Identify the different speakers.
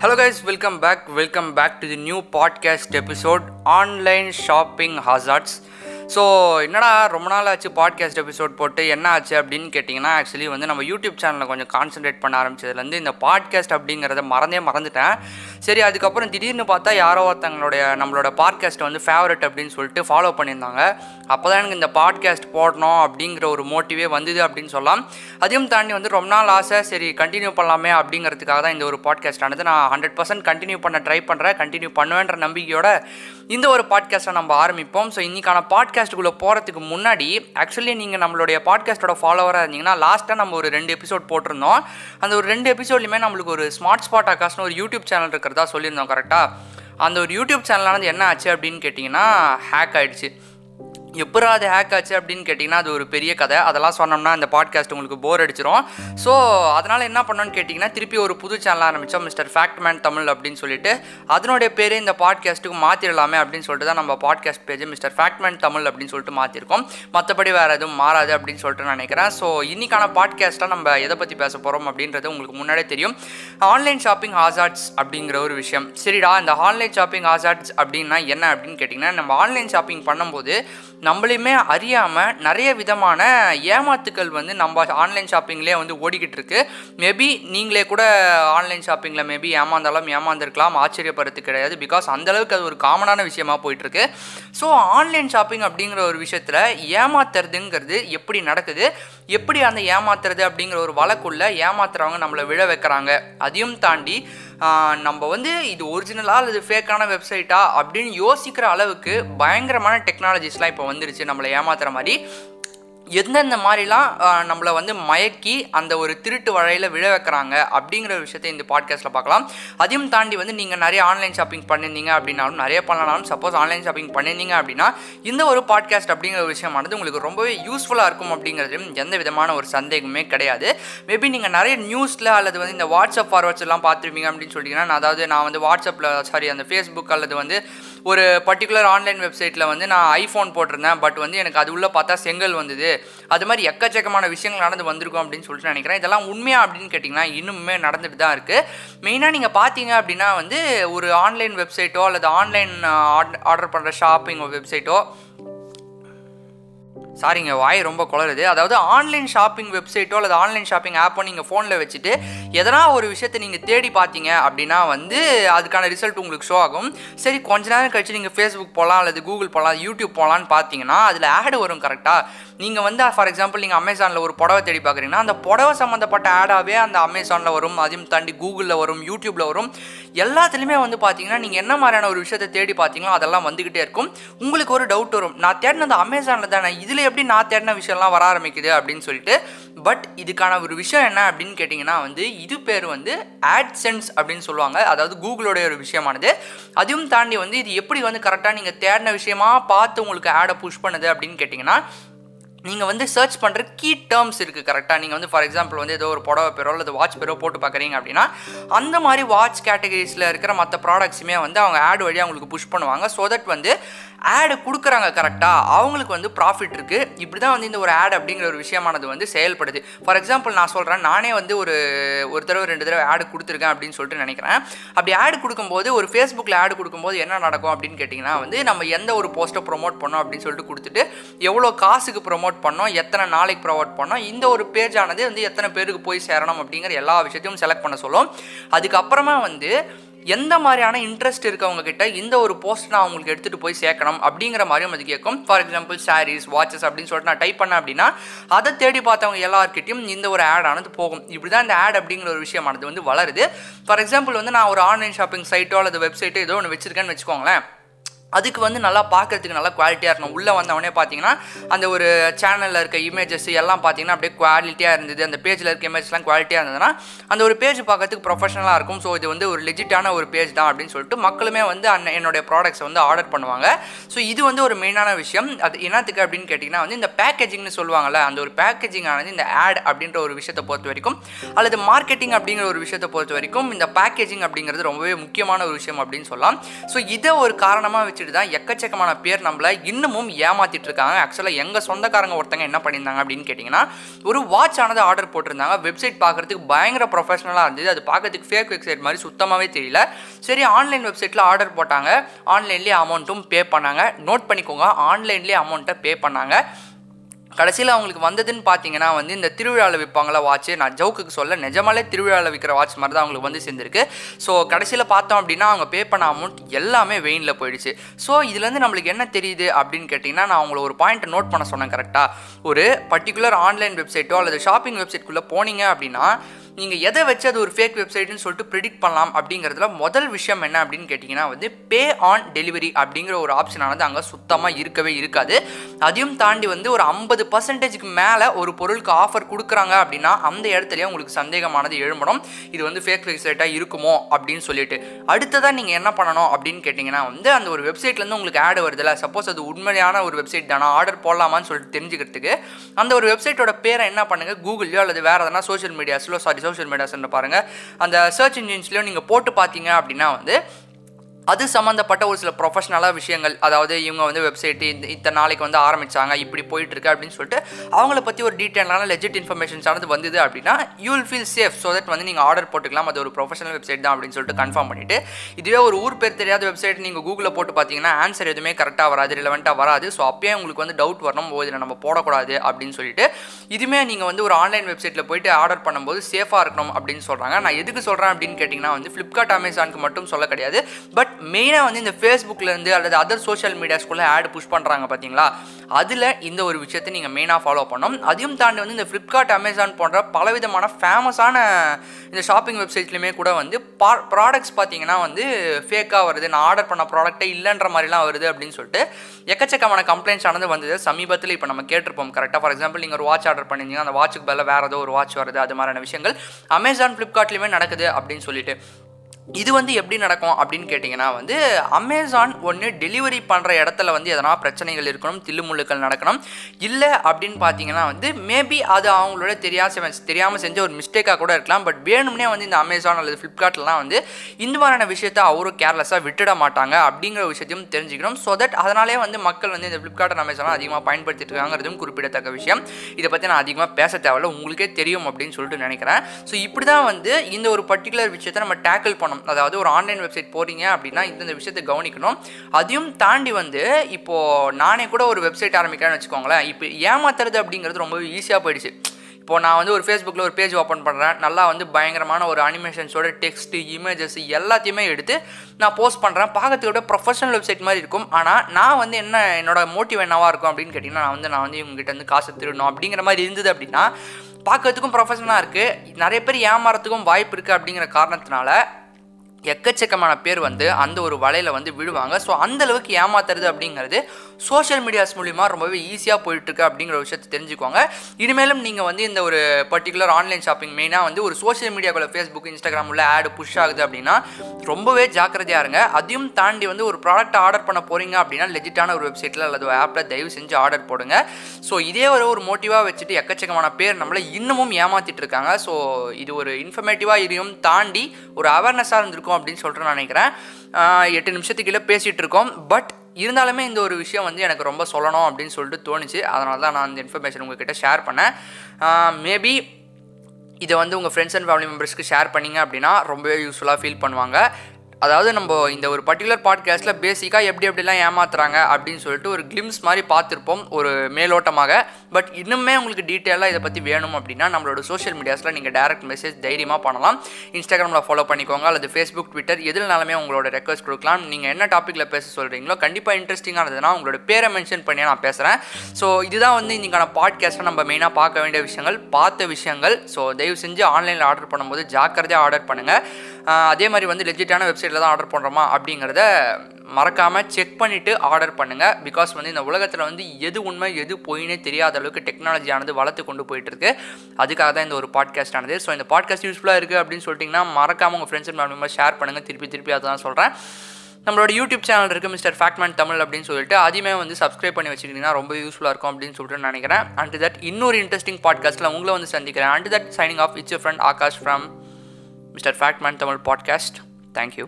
Speaker 1: Hello guys welcome back welcome back to the new podcast episode online shopping Hazards. So என்னடா ரொம்ப நாள் ஆச்சு podcast episode போட்டு? என்ன ஆச்சு அப்படின்னு கேட்டிங்கன்னா ஆக்சுவலி வந்து நம்ம யூடியூப் சேனலில் கொஞ்சம் கான்சன்ட்ரேட் பண்ண ஆரம்பிச்சதுலேருந்து இந்த பாட்காஸ்ட் அப்படிங்கிறத மறந்தே மறந்துட்டேன். சரி அதுக்கப்புறம் திடீர்னு பார்த்தா யாரோ ஒருத்தங்களுடைய நம்மளோட பாட்காஸ்ட்டை வந்து ஃபேவரட் அப்படின்னு சொல்லிட்டு ஃபாலோ பண்ணியிருந்தாங்க. அப்போ தான் எனக்கு இந்த பாட்காஸ்ட் போடணும் அப்படிங்கிற ஒரு மோட்டிவே வந்தது அப்படின்னு சொல்லலாம். அதையும் தாண்டி வந்து ரொம்ப நாள் ஆசை சரி கண்டினியூ பண்ணலாமே அப்படிங்கிறதுக்காக தான் இந்த ஒரு பாட்காஸ்ட் ஆனது. நான் ஹண்ட்ரட் பர்சன்ட் கண்டினியூ பண்ண ட்ரை பண்ணுறேன் கண்டினியூ பண்ணுவேன்ற நம்பிக்கையோட இந்த ஒரு பாட்காஸ்ட்டை நம்ம ஆரம்பிப்போம். ஸோ இன்றைக்கான பாட்காஸ்ட்டுக்குள்ளே போகிறதுக்கு முன்னாடி ஆக்சுவலி நீங்கள் நம்மளுடைய பாட்காஸ்ட்டோட ஃபாலோவராக இருந்தீங்கன்னா லாஸ்ட்டாக நம்ம ஒரு ரெண்டு எபிசோட் போட்டிருந்தோம். அந்த ஒரு ரெண்டு எபிசோட்லையுமே நம்மளுக்கு ஒரு ஸ்மார்ட் ஸ்பாட் ஆகாஷ்னு ஒரு யூடியூப் சேனல் இருக்கிறது சொல்லியிருந்தோம் கரெக்டாக அந்த ஒரு யூடியூப் சேனலானது என்ன ஆச்சு அப்படின்னு கேட்டிங்கன்னா ஹேக் ஆகிடுச்சு எப்படா அது ஹேக் ஆச்சு அப்படின்னு கேட்டிங்கன்னா அது ஒரு பெரிய கதை. அதெல்லாம் சொன்னோம்னா இந்த பாட்காஸ்ட் உங்களுக்கு போர் அடிச்சிரும். ஸோ அதனால் என்ன பண்ணோன்னு கேட்டிங்கன்னா திருப்பி ஒரு புது சேனல் ஆரம்பித்தோம் மிஸ்டர் ஃபேக்ட் மேன் தமிழ் அப்படின்னு சொல்லிட்டு. அதனுடைய பேரே இந்த பாட்காஸ்ட்டுக்கு மாற்றிடலாமே அப்படின்னு சொல்லிட்டு தான் நம்ம podcast page Mister Fact Man Tamil அப்படின்னு சொல்லிட்டு மாற்றிருக்கோம் மற்றபடி வேறு எதுவும் மாறாது அப்படின்னு சொல்லிட்டு நான் நினைக்கிறேன். ஸோ இன்றைக்கான பாட்காஸ்ட்டாக நம்ம எதை பற்றி பேச போகிறோம் அப்படின்றது உங்களுக்கு முன்னாடியே தெரியும். ஆன்லைன் ஷாப்பிங் ஹாசார்ட்ஸ் அப்படிங்கிற ஒரு விஷயம். சரிடா இந்த ஆன்லைன் ஷாப்பிங் ஹாசார்ட்ஸ் அப்படின்னா என்ன அப்படின்னு கேட்டிங்கன்னா நம்ம ஆன்லைன் ஷாப்பிங் பண்ணும்போது நம்மளையுமே அறியாமல் நிறைய விதமான ஏமாத்துக்கள் வந்து நம்ம ஆன்லைன் ஷாப்பிங்லேயே வந்து ஓடிக்கிட்டு இருக்கு. மேபி நீங்களே கூட ஆன்லைன் ஷாப்பிங்கில் மேபி ஏமாந்தாலும் ஏமாந்துருக்கலாம் ஆச்சரியப்படுறது கிடையாது. பிகாஸ் அந்தளவுக்கு அது ஒரு காமனான விஷயமா போயிட்டுருக்கு ஸோ ஆன்லைன் ஷாப்பிங் அப்படிங்கிற ஒரு விஷயத்தில் ஏமாத்துறதுங்கிறது எப்படி நடக்குது? எப்படி அந்த ஏமாத்துறது அப்படிங்கிற ஒரு வழக்குள்ள ஏமாத்துறவங்க நம்மளை விழ வைக்கிறாங்க? அதையும் தாண்டி நம்ம வந்து இது ஒரிஜினலாக அல்லது ஃபேக்கான வெப்சைட்டா அப்படின்னு யோசிக்கிற அளவுக்கு பயங்கரமான டெக்னாலஜிஸ்லாம் இப்போ வந்துருச்சு. நம்மளை ஏமாத்துற மாதிரி. எந்தெந்த மாதிரிலாம் நம்மளை வந்து மயக்கி அந்த ஒரு திருட்டு வழையில் விழ வைக்கிறாங்க அப்படிங்கிற விஷயத்தை இந்த பாட்காஸ்ட்டில் பார்க்கலாம். அதையும் தாண்டி வந்து நீங்கள் நிறைய ஆன்லைன் ஷாப்பிங் பண்ணியிருந்தீங்க அப்படின்னாலும் நிறைய பண்ணனாலும் சப்போஸ் ஆன்லைன் ஷாப்பிங் பண்ணியிருந்தீங்க அப்படின்னா இந்த ஒரு பாட்காஸ்ட் அப்படிங்கிற விஷயமானது உங்களுக்கு ரொம்பவே யூஸ்ஃபுல்லாக இருக்கும் அப்படிங்கிறது எந்த விதமான ஒரு சந்தேகமே கிடையாது. மேபி நீங்கள் நிறைய நியூஸில் அல்லது வந்து இந்த வாட்ஸ்அப் ஃபார்வர்ட்ஸ் எல்லாம் பார்த்துருப்பீங்க அப்படின்னு சொல்லிட்டீங்கன்னா அதாவது நான் வந்து வாட்ஸ்அப்பில் சாரி அந்த ஃபேஸ்புக் அல்லது வந்து ஒரு பர்டிகுலர் ஆன்லைன் வெப்சைட்டில் வந்து நான் ஐஃபோன் போட்டிருந்தேன். பட் வந்து எனக்கு அது உள்ளே பார்த்தா செங்கல் வந்தது. அது மாதிரி எக்கச்சக்கமான விஷயங்கள் நடந்து வந்திருக்கும் அப்படின்னு சொல்லிட்டு நினைக்கிறேன். இதெல்லாம் உண்மையா அப்படின்னு கேட்டிங்கன்னா இன்னுமே நடந்துட்டு தான் இருக்குது மெயினாக நீங்கள் பார்த்தீங்க அப்படின்னா வந்து ஒரு ஆன்லைன் வெப்சைட்டோ அல்லது ஆன்லைன் ஆர்டர் பண்ணுற ஷாப்பிங் வெப்சைட்டோ சாரிங்க வாய் ரொம்ப குளருது அதாவது ஆன்லைன் ஷாப்பிங் வெப்சைட்டோ அல்லது ஆன்லைன் ஷாப்பிங் ஆப்போ நீங்கள் ஃபோனில் வச்சுட்டு எதனா ஒரு விஷயத்தை நீங்கள் தேடி பார்த்தீங்க அப்படின்னா வந்து அதுக்கான ரிசல்ட் உங்களுக்கு ஷோ ஆகும். சரி கொஞ்ச நேரம் கழிச்சு நீங்கள் ஃபேஸ்புக் போகலாம் அல்லது கூகுள் போகலாம் யூடியூப் போகலான்னு பார்த்தீங்கன்னா அதில் ஆடு வரும் கரெக்டாக நீங்கள் வந்து ஃபார் எக்ஸாம்பிள் நீங்கள் அமேசானில் ஒரு புடவை தேடி பார்க்குறீங்கன்னா அந்த புடவை சம்மந்தப்பட்ட ஆடாகவே அந்த அமேசானில் வரும். அதையும் தாண்டி கூகுளில் வரும் யூடியூப்பில் வரும். எல்லாத்துலேயுமே வந்து பார்த்தீங்கன்னா நீங்கள் என்ன மாதிரியான ஒரு விஷயத்தை தேடி பார்த்தீங்களோ அதெல்லாம் வந்துக்கிட்டே இருக்கும். உங்களுக்கு ஒரு டவுட் வரும். நான் தேடின அந்த அமேசானில் தானே இதில் எப்படி நான் தேடின விஷயம்லாம் வர ஆரம்பிக்குது அப்படின்னு சொல்லிட்டு பட் இதுக்கான ஒரு விஷயம் என்ன அப்படின்னு கேட்டிங்கன்னா வந்து இது பேர் வந்து ஆட்சென்ஸ் அப்படின்னு சொல்லுவாங்க. அதாவது கூகுளோடைய ஒரு விஷயமானது. அதையும் தாண்டி வந்து இது எப்படி வந்து கரெக்டாக நீங்கள் தேடின விஷயமா பார்த்து உங்களுக்கு ஆடை புஷ் பண்ணுது அப்படின்னு கேட்டிங்கன்னா நீங்கள் வந்து சர்ச் பண்ணுற கீ டேர்ம்ஸ் இருக்குது கரெக்டாக நீங்கள் வந்து ஃபார் எக்ஸாம்பிள் வந்து ஏதோ ஒரு புடவை பேரோ அல்லது வாட்ச் பேரோ போட்டு பார்க்குறீங்க அப்படின்னா அந்த மாதிரி வாட்ச் கேட்டகரிஸில் இருக்கிற மற்ற ப்ராடக்ட்ஸுமே வந்து அவங்க ஆட் வழியாக அவங்களுக்கு புஷ் பண்ணுவாங்க. ஸோ தட் வந்து ஆடு கொடுக்குறாங்க கரெக்டாக அவங்களுக்கு வந்து ப்ராஃபிட் இருக்குது இப்படி தான் வந்து இந்த ஒரு ஆட் அப்படிங்கிற ஒரு விஷயமானது வந்து செயல்படுது. ஃபார் எக்ஸாம்பிள் நான் சொல்கிறேன் நானே வந்து ஒரு ஒரு தடவை ரெண்டு தடவை ஆடு கொடுத்துருக்கேன் அப்படின்னு சொல்லிட்டு நினைக்கிறேன். அப்படி ஆடு கொடுக்கும்போது ஒரு ஃபேஸ்புக்கில் ஆடு கொடுக்கும்போது என்ன நடக்கும் அப்படின்னு கேட்டிங்கன்னா வந்து நம்ம எந்த ஒரு போஸ்ட்டை ப்ரொமோட் பண்ணோம் அப்படின்னு சொல்லிட்டு கொடுத்துட்டு எவ்வளோ காசுக்கு ப்ரொமோட் பண்ணோம் எத்தனை நாளைக்கு ப்ரொமோட் பண்ணோம் இந்த ஒரு பேஜ் ஆனது வந்து எத்தனை பேருக்கு போய் சேரணும் அப்படிங்கிற எல்லா விஷயத்தையும் செலக்ட் பண்ண சொல்லும். அதுக்கப்புறமா வந்து எந்த மாதிரியான இன்ட்ரெஸ்ட் இருக்கவங்க கிட்ட இந்த ஒரு போஸ்ட் நான் அவங்களுக்கு எடுத்துகிட்டு போய் சேர்க்கணும் அப்படிங்கிற மாதிரியும் அது கேட்கும். ஃபார் எக்ஸாம்பிள் சாரீஸ் வாட்சஸ் அப்படின்னு சொல்லிட்டு நான் டைப் பண்ணேன் அப்படின்னா அதை தேடி பார்த்தவங்க எல்லாருக்கிட்டையும் இந்த ஒரு ஆட் ஆனது போகும். இப்படி தான் இந்த ஆட் அப்படிங்கிற ஒரு விஷயமானது வந்து வளருது. ஃபார் எக்ஸாம்பிள் வந்து நான் ஒரு ஆன்லைன் ஷாப்பிங் சைட்டோ அல்லது வெப்சைட்டோ ஏதோ ஒன்று வச்சிருக்கேன்னு வச்சுக்கோங்களேன். அதுக்கு வந்து நல்லா பார்க்கறதுக்கு நல்லா குவாலிட்டியாக இருக்கணும். உள்ளே வந்தவொடனே பார்த்தீங்கன்னா அந்த ஒரு சேனலில் இருக்க இமேஜஸ் எல்லாம் பார்த்தீங்கன்னா அப்படியே குவாலிட்டியாக இருந்தது. அந்த பேஜில் இருக்க இமேஜ்லாம் குவாலிட்டியாக இருந்ததுன்னா அந்த ஒரு பேஜ் பார்க்கறதுக்கு ப்ரொஃபஷனலாக இருக்கும். ஸோ இது வந்து ஒரு லெஜிட்டான ஒரு பேஜ் தான் அப்படின்னு சொல்லிட்டு மக்களுமே வந்து அண்ணன் என்னுடைய ப்ராடக்ட்ஸை வந்து ஆர்டர் பண்ணுவாங்க. ஸோ இது வந்து ஒரு மெயினான விஷயம். அது என்னத்துக்கு அப்படின்னு கேட்டிங்கன்னா வந்து இந்த பேக்கேஜிங்னு சொல்லுவாங்கல்ல அந்த ஒரு பேக்கேஜிங் ஆனது இந்த ஆட் அப்படின்ற ஒரு விஷயத்தை பொறுத்த வரைக்கும் அல்லது மார்க்கெட்டிங் அப்படிங்கிற ஒரு விஷயத்தை பொறுத்த வரைக்கும் இந்த பேக்கேஜிங் அப்படிங்கிறது ரொம்பவே முக்கியமான ஒரு விஷயம் அப்படின்னு சொல்லலாம். ஸோ இதை ஒரு காரணமாக வச்சு வச்சுட்டு தான் எக்கச்சக்கமான பேர் நம்மளை இன்னமும் ஏமாத்திட்டு இருக்காங்க ஆக்சுவலாக எங்கள் சொந்தக்காரங்க ஒருத்தங்க என்ன பண்ணியிருந்தாங்க அப்படின்னு கேட்டிங்கன்னா ஒரு வாட்ச் ஆனது ஆர்டர் போட்டிருந்தாங்க. வெப்சைட் பார்க்குறதுக்கு பயங்கர ப்ரொஃபஷனலாக இருந்தது. அது பார்க்கறதுக்கு ஃபேக் வெப்சைட் மாதிரி சுத்தமாகவே தெரியல. சரி ஆன்லைன் வெப்சைட்டில் ஆர்டர் போட்டாங்க. ஆன்லைன்லேயே அமௌண்ட்டும் பே பண்ணாங்க. நோட் பண்ணிக்கோங்க ஆன்லைன்லேயே அமௌண்ட்டை பே பண்ணாங்க. கடைசியில் அவங்களுக்கு வந்ததுன்னு பார்த்தீங்கன்னா வந்து இந்த திருவிழாவில் விற்பாங்களா வாட்ச் நான் ஜவுக்குக்கு சொல்ல நிஜமாலே திருவிழாவில் விற்கிற வாட்ச் மாதிரி தான் அவங்களுக்கு வந்து சேர்ந்துருக்கு. ஸோ கடைசியில் பார்த்தோம் அப்படின்னா அவங்க பே பண்ண அமௌண்ட் எல்லாமே வெயினில் போயிடுச்சு. ஸோ இதுலேருந்து நம்மளுக்கு என்ன தெரியுது அப்படின்னு கேட்டிங்கன்னா நான் அவங்கள ஒரு பாயிண்ட்டை நோட் பண்ண சொன்னேன் கரெக்டாக ஒரு பர்டிகுலர் ஆன்லைன் வெப்சைட்டோ அல்லது ஷாப்பிங் வெப்சைட்குள்ளே போனீங்க அப்படின்னா நீங்கள் எதை வச்சு அது ஒரு ஃபேக் வெப்சைட்னு சொல்லிட்டு ப்ரிடிக்ட் பண்ணலாம் அப்படிங்கிறதுல முதல் விஷயம் என்ன அப்படின்னு கேட்டிங்கன்னா வந்து பே ஆன் டெலிவரி அப்படிங்கிற ஒரு ஆப்ஷனானது அங்கே சுத்தமாக இருக்கவே இருக்காது. அதையும் தாண்டி வந்து ஒரு ஐம்பது பர்சன்டேஜுக்கு மேலே ஒரு பொருளுக்கு ஆஃபர் கொடுக்குறாங்க அப்படின்னா அந்த இடத்துலையே உங்களுக்கு சந்தேகமானது எழும்பணும் இது வந்து ஃபேக் வெப்சைட்டாக இருக்குமோ அப்படின்னு சொல்லிட்டு. அடுத்ததாக நீங்கள் என்ன பண்ணணும் அப்படின்னு கேட்டிங்கன்னா வந்து அந்த ஒரு வெப்சைட்லேருந்து உங்களுக்கு ஆடு வருதுல்ல. சப்போஸ் அது உண்மையான ஒரு வெப்சைட் தானே? ஆர்டர் போடலாமான்னு சொல்லிட்டு தெரிஞ்சுக்கிறதுக்கு அந்த ஒரு வெப்சைட்டோட பேரை என்ன பண்ணுங்கள் கூகுள்லையோ அல்லது வேறு எதனா சோஷியல் மீடியாஸ்லோ சாரி சோஷியல் மீடியாஸ்ன்னு பாருங்கள் அந்த சர்ச் இன்ஜின்ஸ்லையும் நீங்கள் போட்டு பார்த்தீங்க அப்படின்னா வந்து அது சம்மந்தப்பட்ட ஒரு சில ப்ரொஃபஷனலாக விஷயங்கள் அதாவது இவங்க வந்து வெப்சைட்டு இந்த இத்தனை நாளைக்கு வந்து ஆரம்பித்தாங்க இப்படி போயிட்டுருக்கு அப்படின்னு சொல்லிட்டு அவங்கள பற்றி ஒரு டீட்டெயிலான லெஜிட் இன்ஃபர்மேஷன்ஸ் ஆனது வந்தது அப்படின்னா you will feel safe so that வந்து நீங்கள் ஆர்டர் போட்டுக்கலாம் அது ஒரு ப்ரொஃபஷனல் வெப்சைட் தான் அப்படின்னு சொல்லிட்டு கன்ஃபார்ம் பண்ணிவிட்டு இதுவே ஒரு ஊர் பேர் தெரியாத வெப்சைட் நீங்கள் கூகுளில் போட்டு பார்த்தீங்கன்னா ஆன்சர் எதுவுமே கரெக்டாக வராது ரிலவெண்ட்டாக வராது ஸோ அப்பயே உங்களுக்கு வந்து டவுட் வரணும் ஓ இதில் நம்ம போடக்கூடாது அப்படின்னு சொல்லிட்டு இதுவுமே நீங்கள் வந்து ஒரு ஆன்லைன் வெப்சைட்டில் போயிட்டு ஆர்டர் பண்ணும்போது சேஃபாக இருக்கணும் அப்படின்னு சொல்கிறாங்க நான் எதுக்கு சொல்கிறேன் அப்படின்னு கேட்டிங்கன்னா வந்து ஃப்ளிப்கார்ட் அமேசானுக்கு மட்டும் சொல்ல கிடையாது பட் மெயினாக வந்து இந்த ஃபேஸ்புக்லேருந்து அல்லது அதர் சோஷியல் மீடியாஸ்குள்ளே ஆட் புஷ் பண்ணுறாங்க பார்த்தீங்களா அதில் இந்த ஒரு விஷயத்தை நீங்கள் மெயினாக ஃபாலோ பண்ணணும். அதையும் தாண்டி வந்து இந்த ஃப்ளிப்கார்ட் அமேசான் போன்ற பலவிதமான ஃபேமஸான இந்த ஷாப்பிங் வெப்சைட்லையுமே கூட வந்து பா ப்ராடக்ட்ஸ் பார்த்தீங்கன்னா வந்து ஃபேக்காக வருது. நான் ஆர்டர் பண்ண ப்ராடக்ட்டே இல்லைன்ற மாதிரிலாம் வருது அப்படின்னு சொல்லிட்டு எக்கச்சக்கமான கம்ப்ளைண்ட்ஸ் ஆனது வந்தது. சமீபத்தில் இப்போ நம்ம கேட்டிருப்போம் கரெக்டாக ஃபார் எக்ஸாம்பிள் நீங்கள் ஒரு வாட்ச் ஆர்டர் பண்ணியிருந்தீங்க அந்த வாட்சுக்கு பதிலாக வேறு ஏதோ ஒரு வாட்ச் வருது. அது மாதிரியான விஷயங்கள் அமேசான் ஃப்ளிப்கார்ட்லேயுமே நடக்குது அப்படின்னு சொல்லிட்டு. இது வந்து எப்படி நடக்கும் அப்படின்னு கேட்டிங்கன்னா வந்து அமேசான் ஒன்று டெலிவரி பண்ணுற இடத்துல வந்து எதனா பிரச்சனைகள் இருக்கணும் தில்லுமுள்ளுக்கள் நடக்கணும். இல்லை அப்படின்னு பார்த்தீங்கன்னா வந்து மேபி அது அவங்களோட தெரியாம தெரியாமல் செஞ்ச ஒரு மிஸ்டேக்காக கூட இருக்கலாம். பட் வேணும்னே வந்து இந்த அமேசான் அல்லது ஃப்ளிப்கார்ட்லாம் வந்து இந்த மாதிரியான விஷயத்த அவரும் கேர்லெஸ்ஸாக விட்டுட மாட்டாங்க அப்படிங்கிற விஷயத்தையும் தெரிஞ்சுக்கணும். ஸோ தட் அதனாலே வந்து மக்கள் வந்து இந்த ஃப்ளிப்கார்ட் அமேசான் அதிகமாக பயன்படுத்திட்டு இருக்காங்கிறதும் குறிப்பிடத்தக்க விஷயம். இதை பற்றி நான் அதிகமாக பேச தேவையில்ல. உங்களுக்கே தெரியும் அப்படின்னு சொல்லிட்டு நினைக்கிறேன். ஸோ இப்படி தான் வந்து இந்த ஒரு பர்டிகுலர் விஷயத்தை நம்ம டேக்கிள் பண்ணணும் அதாவது ஒரு ஆன்லைன் வெப்சைட் போகிறீங்க அப்படின்னா இந்த விஷயத்தை கவனிக்கணும். அதையும் தாண்டி வந்து இப்போது நானே கூட ஒரு வெப்சைட் ஆரம்பிக்கிறேன்னு வச்சுக்கோங்களேன். இப்போ ஏமாத்துறது அப்படிங்கிறது ரொம்ப ஈஸியாக போயிடுச்சு. இப்போ நான் வந்து ஒரு ஃபேஸ்புக்கில் ஒரு பேஜ் ஓப்பன் பண்ணுறேன் நல்லா வந்து பயங்கரமான ஒரு அனிமேஷன்ஸோட டெக்ஸ்ட்டு இமேஜஸ் எல்லாத்தையுமே எடுத்து நான் போஸ்ட் பண்ணுறேன் பார்க்கறதுக்கு ப்ரொஃபஷனல் வெப்சைட் மாதிரி இருக்கும். ஆனால் நான் வந்து என்ன என்னோடய மோட்டிவ் என்னவாக இருக்கும் அப்படின்னு கேட்டிங்கன்னா நான் வந்து நான் வந்து இவங்ககிட்ட வந்து காசு திருடணும் அப்படிங்கிற மாதிரி இருந்தது அப்படின்னா பார்க்கறதுக்கும் ப்ரொஃபஷனாக இருக்குது நிறைய பேர் ஏமாறதுக்கும் வாய்ப்பு இருக்குது அப்படிங்கிற காரணத்தினால எக்கச்சக்கமான பேர் வந்து அந்த ஒரு வலையில் வந்து விழுவாங்க. ஸோ அந்தளவுக்கு ஏமாத்துறது அப்படிங்கிறது சோஷியல் மீடியாஸ் மூலிமா ரொம்பவே ஈஸியாக போயிட்டுருக்கு அப்படிங்கிற விஷயத்தை தெரிஞ்சுக்கோங்க இனிமேலும் நீங்கள் வந்து இந்த ஒரு பர்டிகுலர் ஆன்லைன் ஷாப்பிங் மெயினாக வந்து ஒரு சோஷியல் மீடியாக்குள்ள ஃபேஸ்புக் இன்ஸ்டாகிராம் உள்ள ஆடு புஷ் ஆகுது அப்படின்னா ரொம்பவே ஜாக்கிரதையாக இருங்க. அதையும் தாண்டி வந்து ஒரு ப்ராடக்ட் ஆர்டர் பண்ண போகிறீங்க அப்படின்னா லெஜிட்டான ஒரு வெப்சைட்டில் அல்லது ஆப்பில் தயவு செஞ்சு ஆர்டர் போடுங்க. ஸோ இதே ஒரு ஒரு மோட்டிவாக வச்சுட்டு எக்கச்சக்கமான பேர் நம்மளை இன்னமும் ஏமாற்றிட்டு இருக்காங்க. ஸோ இது ஒரு இன்ஃபர்மேட்டிவாக இதையும் தாண்டி ஒரு அவேர்னஸாக இருந்திருக்கும் அப்படின்னு சொல்லிட்டு நான் நினைக்கிறேன். எட்டு நிமிஷத்துக்குள்ளே பேசிகிட்டு இருக்கோம். பட் இருந்தாலுமே இந்த ஒரு விஷயம் வந்து எனக்கு ரொம்ப சொல்லணும் அப்படின்னு சொல்லிட்டு தோணுச்சு. அதனால தான் நான் அந்த இன்ஃபர்மேஷன் உங்ககிட்ட ஷேர் பண்ணேன். மேபி இதை வந்து உங்கள் ஃப்ரெண்ட்ஸ் அண்ட் ஃபேமிலி மெம்பர்ஸ்க்கு ஷேர் பண்ணீங்க அப்படின்னா ரொம்பவே யூஸ்ஃபுல்லாக ஃபீல் பண்ணுவாங்க. அதாவது நம்ம இந்த ஒரு பர்டிகுலர் பாட்காஸ்ட்டில் பேசிக்காக எப்படி எப்படிலாம் ஏமாத்துறாங்க அப்படின்னு சொல்லிட்டு ஒரு கிளிம்ஸ் மாதிரி பார்த்துருப்போம் ஒரு மேலோட்டமாக. பட் இன்னுமே உங்களுக்கு டீட்டெயிலாக இதை பற்றி வேணும் அப்படின்னா நம்மளோட சோஷியல் மீடியாஸில் நீங்கள் டேரக்ட் மெசேஜ் தைரியமாக பண்ணலாம். இன்ஸ்டாகிராமில் ஃபாலோ பண்ணிக்கோங்க அல்லது ஃபேஸ்புக் ட்விட்டர் எதுனாலுமே உங்களோட ரெக்வஸ்ட் கொடுக்கலாம். நீங்கள் என்ன டாப்பிக்கில் பேச சொல்கிறீங்களோ கண்டிப்பாக இன்ட்ரெஸ்டிங்காக இருந்ததுன்னா உங்களோட பேரை மென்ஷன் பண்ணி நான் பேசுகிறேன் ஸோ இதுதான் வந்து இன்றைக்கான பாட்காஸ்ட்டை நம்ம மெயினாக பார்க்க வேண்டிய விஷயங்கள் பார்த்த விஷயங்கள். ஸோ தயவு செஞ்சு ஆன்லைனில் ஆர்டர் பண்ணும்போது ஜாக்கிரதையாக ஆர்டர் பண்ணுங்கள் அதே மாதிரி வந்து லெஜிட்டான வெப்சைட்டில் தான் ஆர்டர் பண்ணுறோமா அப்படிங்கிறத மறக்காமல் செக் பண்ணிவிட்டு ஆர்டர் பண்ணுங்கள் பிகாஸ் வந்து இந்த உலகத்தில் வந்து எது உண்மை எது பொய்னே தெரியாத அளவுக்கு டெக்னாலஜியானது வளர்த்து கொண்டு போயிட்டுருக்கு. அதுக்காக தான் இந்த ஒரு பாட்காஸ்ட் ஆனது. ஸோ இந்த பாட்காஸ்ட் யூஸ்ஃபுல்லாக இருக்குது அப்படின்னு சொல்லிட்டிங்கன்னா மறக்காமல் உங்கள் ஃப்ரெண்ட்ஸ் அண்ட் மெம்பர் ஷேர் பண்ணுங்கள் திருப்பி திருப்பி அதை தான் சொல்கிறேன் நம்மளோட யூடியூப் சேனல் இருக்குது மிஸ்டர் ஃபேக்ட்மேன் தமிழ் அப்படின்னு சொல்லிட்டு அதையுமே வந்து சப்ஸ்கிரைப் பண்ணி வச்சுக்கிட்டிங்கன்னா ரொம்ப யூஸ்ஃபுல்லாக இருக்கும் அப்படின்னு சொல்லிட்டு நினைக்கிறேன். அண்ட் தட் இன்னொரு இன்ட்ரெஸ்டிங் பாட்காஸ்ட்டில் உங்களை வந்து சந்திக்கிறேன். And that signing off it's friend Akash from Mister Fact Man Tamil podcast thank you